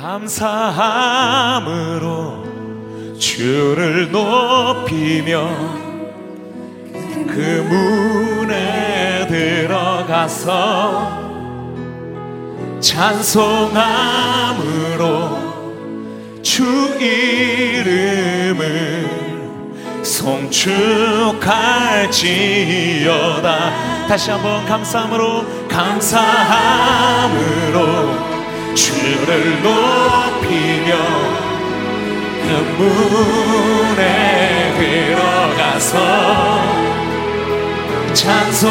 감사함으로 주를 높이며 그 문에 들어가서 찬송함으로 주 이름을 송축할지어다. 다시 한번 감사함으로 감사함으로 주를 높이며 그 문에 들어가서 찬송함으로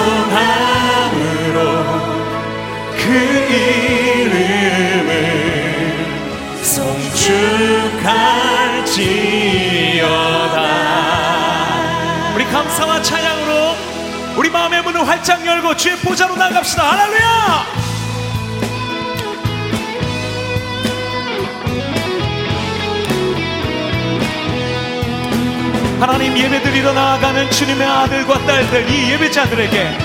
그 이름을 송축할지어다. 우리 감사와 찬양으로 우리 마음의 문을 활짝 열고 주의 보좌로 나갑시다. 할렐루야 하나님 예배드리러 나아가는 주님의 아들과 딸들 이 예배자들에게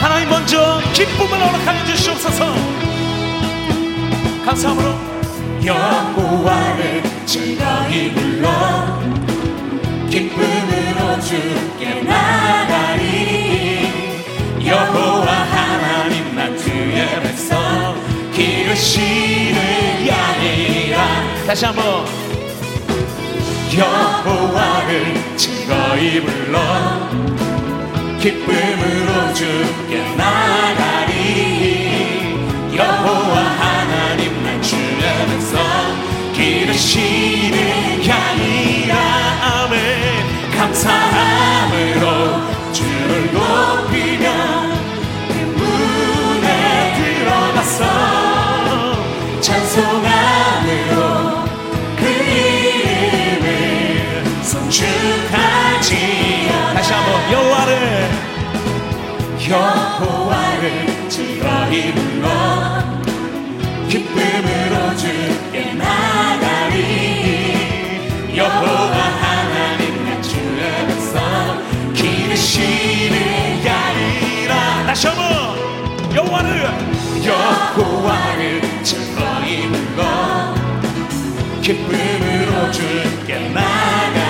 하나님 먼저 기쁨을 허락하여 주시옵소서. 감사함으로 여호와를 즐거이 불러 기쁨으로 주께 나가리. 여호와 하나님 난 주의 백성 기르시는 양이라. 다시 한번 여호와를 즐거이 불러. 기쁨으로 주께 나가리. 여호와 하나님 난 주의 백성 기르시는 양 여호와를 즐거이 불러 기쁨으로 주께 나가리. 여호와 하나님 난 주의 백성 기르시는 양이라. 다시 한번 여호와를 여호와를 즐거이 불러 기쁨으로 주께 나가리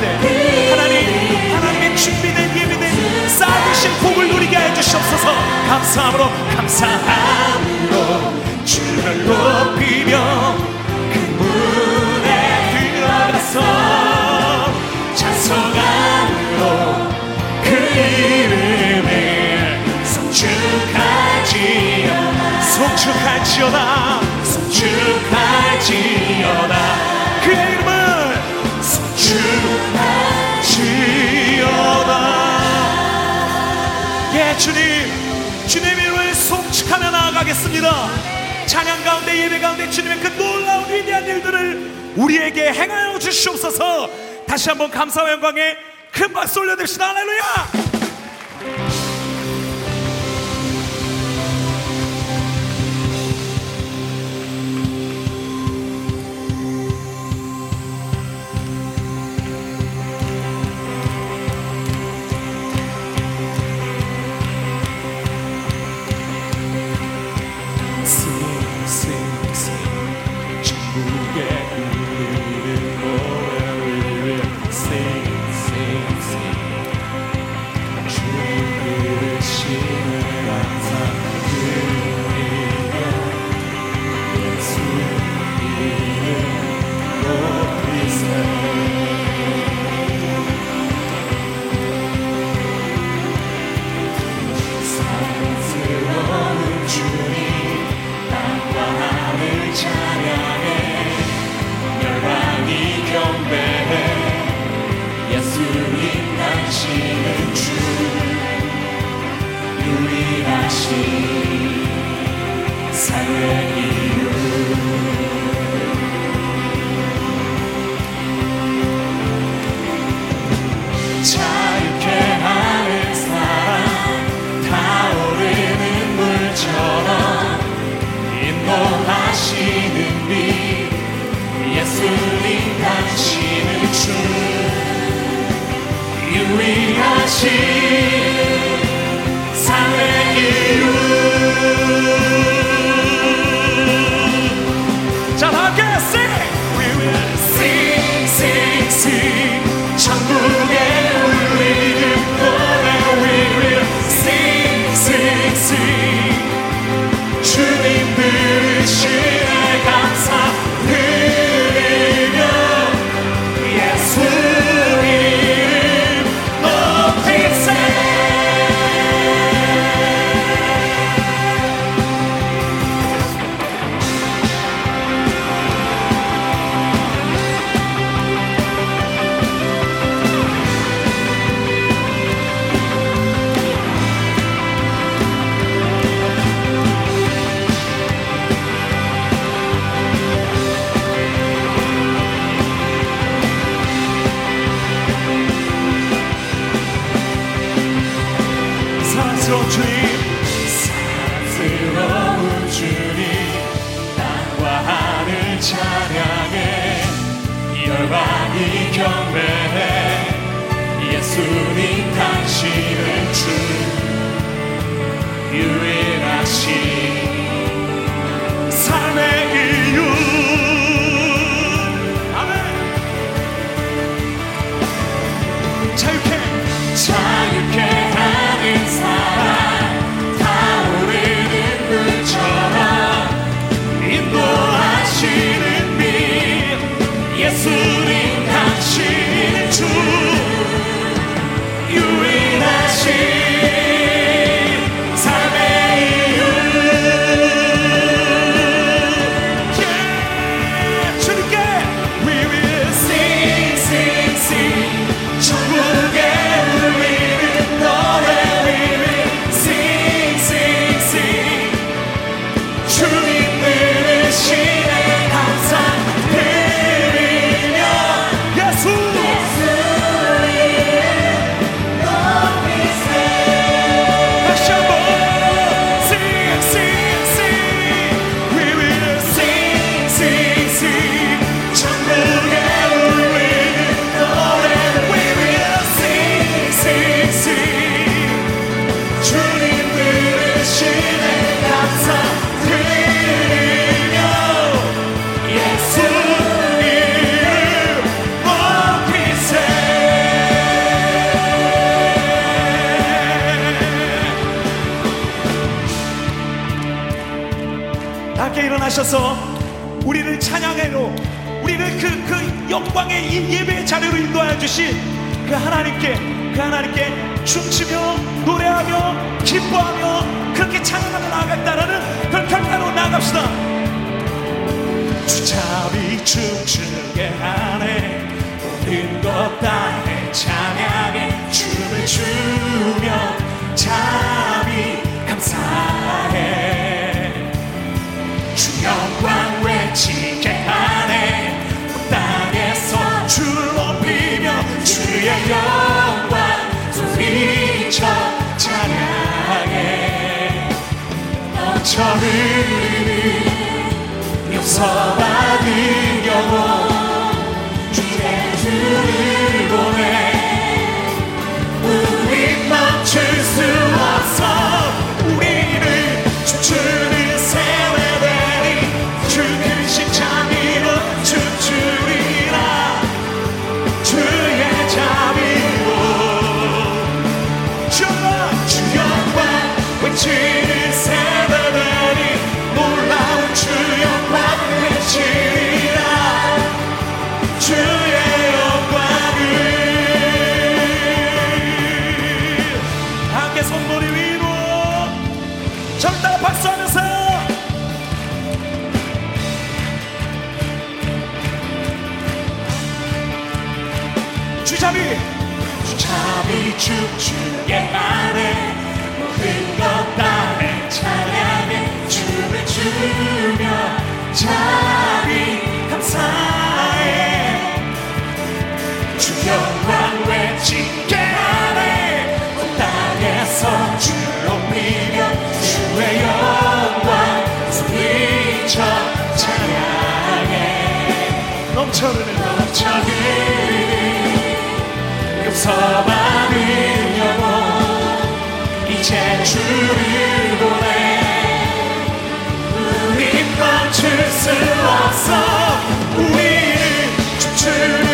때 하나님 하나님의 준비된 예비된 쌓으신 복을 누리게 해주시옵소서. 감사함으로 감사함으로 주를 높이며 그 문에 들어가서 찬송함으로 그 이름을 송축하지어다. 송축할지어다. 송축하지어다 주님 주님의 이름을 송축하며 나아가겠습니다. 찬양 가운데 예배 가운데 주님의 그 놀라운 위대한 일들을 우리에게 행하여 주시옵소서. 다시 한번 감사와 영광에 큰 박수 올려드립시다. 할렐루야! Yeah. 인도하시 일어나셔서 우리를 찬양해로 우리를 그, 그 영광의 이 예배의 자리로 인도하여 주신 그 하나님께 그 하나님께 춤추며 노래하며 기뻐하며 그렇게 찬양하며 나아갔다라는 그런 결단으로 나갑시다. 주차비 춤추게 하네. 모든 것 다해 찬양해 춤을 추며 참이 감사해 영광 외치게 하네. 땅에서 주를 높이며 주의 영광 소리쳐 찬양해. 넘쳐 흐르는 용서받은 영혼 주의 주를 보내. 주자비 주자비 주주의 안에 모든 것 다해 찬양해. 주를 주며 자비 감사해. 주 영광 외치 천을 넘쳐흐르는 용서받은 영혼 이제 주를 보내. 우리 멈출 수 없어. 우리를 춤추는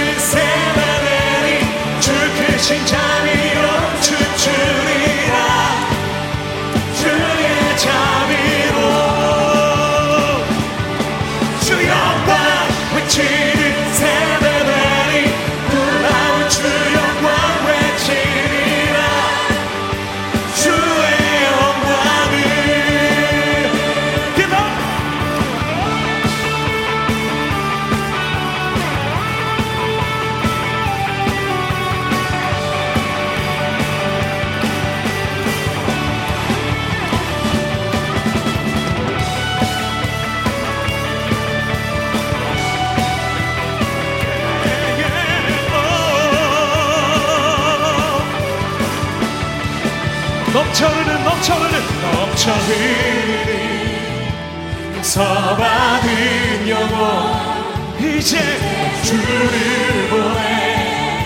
이제 주를 보내.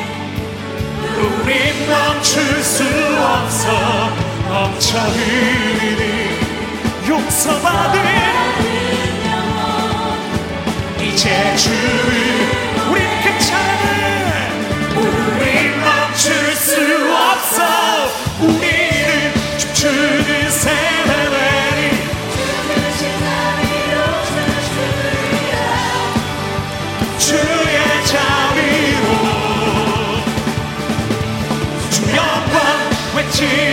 우린 멈출 수 없어. 넘쳐 흐르는 용서받은 이제 주를 우리괜찮아. 우린 멈출 수 없어. 우린 see.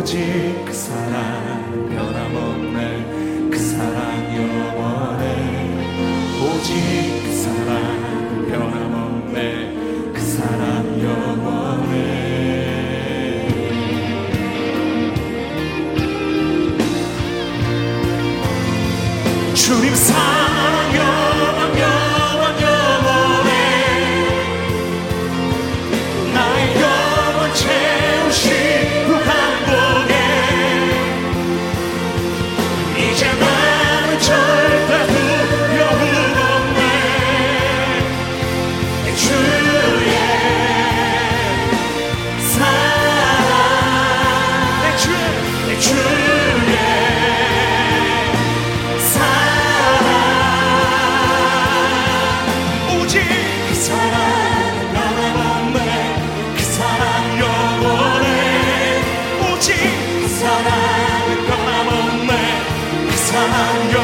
오직 그 사랑. 난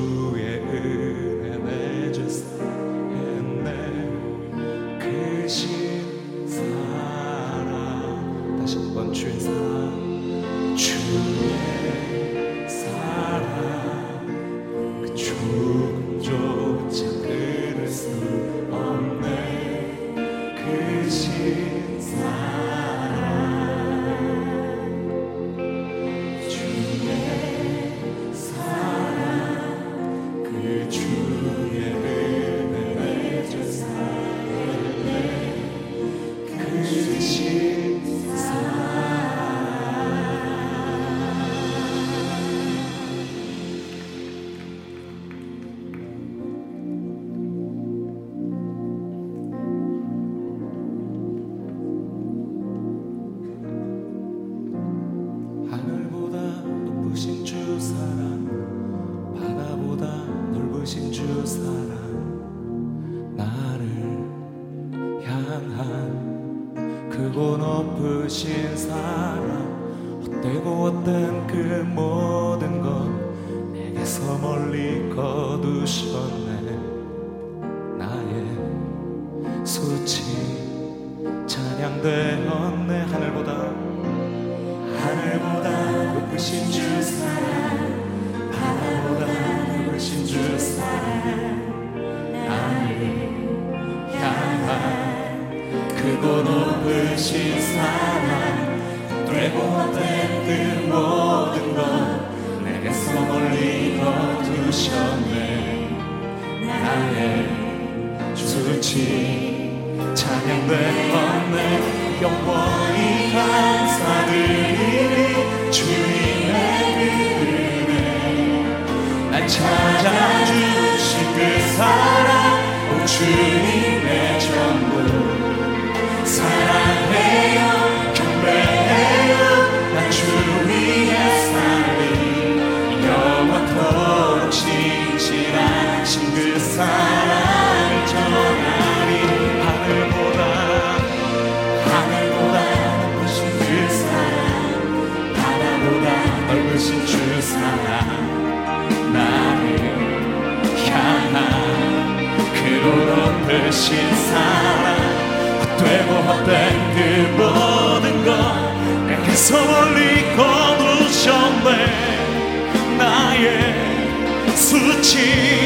주의 은. 높으신 사랑 헛되고 어떤 그 모든 것 내게서 멀리 거두셨네. 수치 찬양된 건내 영원히 감사드리리 주님의 은혜 날 찾아주신 그 사랑 오 주님의 전부. 사랑 헛된 그 모든 것 내게서 멀리 거두셨네. 나의 수치.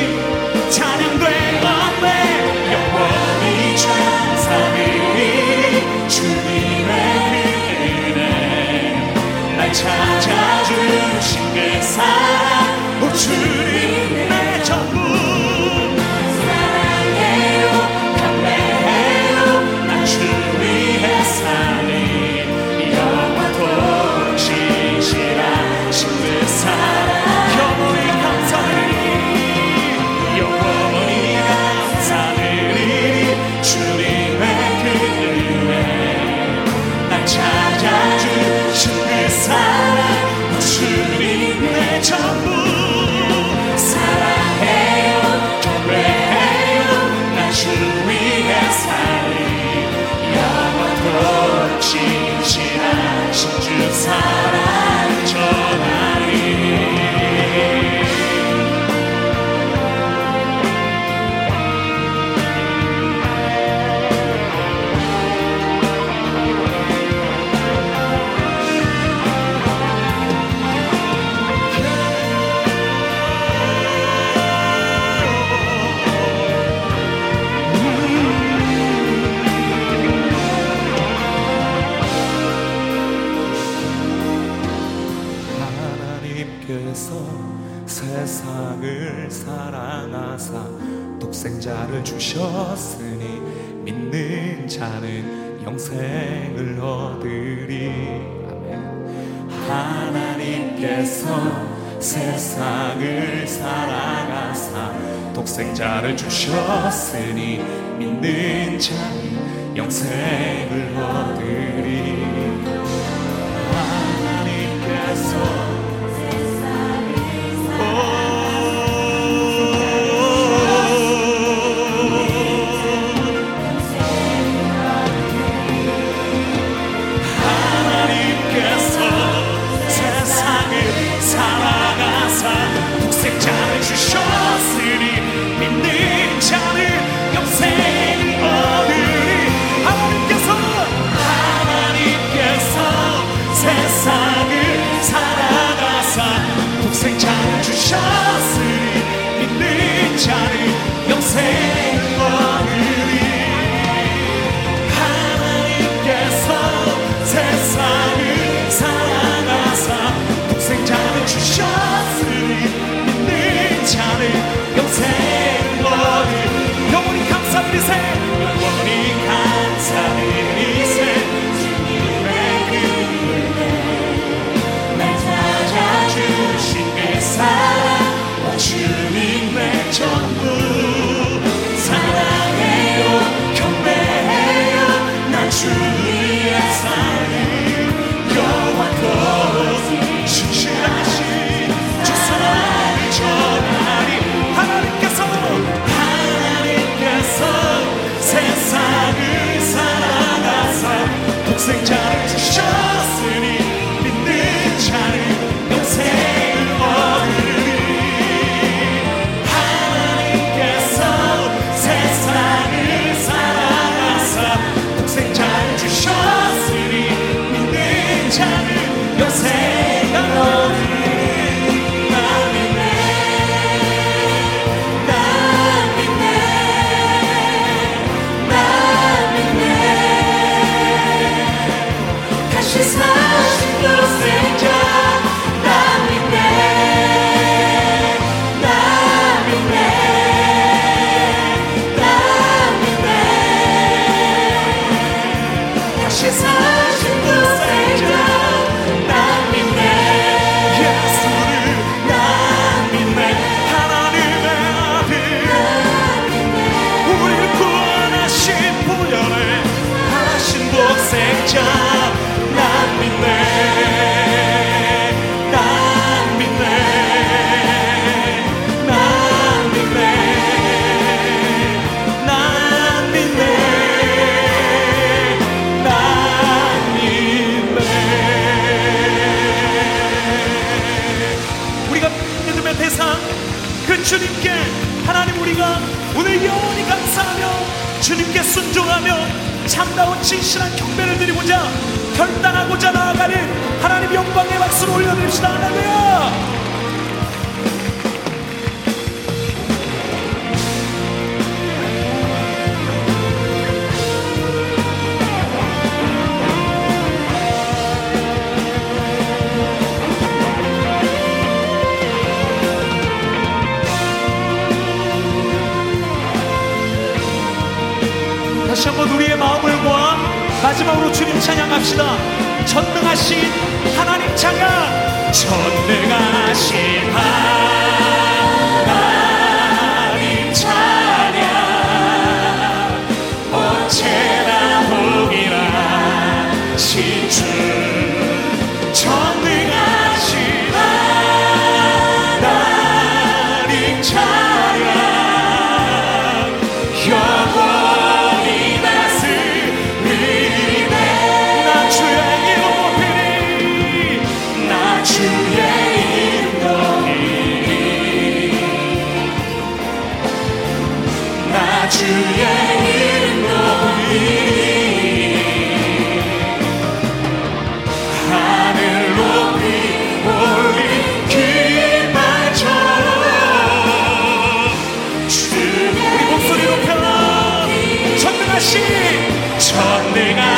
독생자를 주셨으니 믿는 자 영생을 얻으리. 하나님께서 괜찮은 영생의 하늘이 하나님께서 세상을 사랑하사 독생자를 주셨 진실한 경배를 드리고자 결단하고자 나아가는 하나님 영광의 박수를 올려드립시다. 할렐루야 주님 찬양합시다. 전능하신 하나님 찬양. 전능하신 하나님 전능하신 전능하신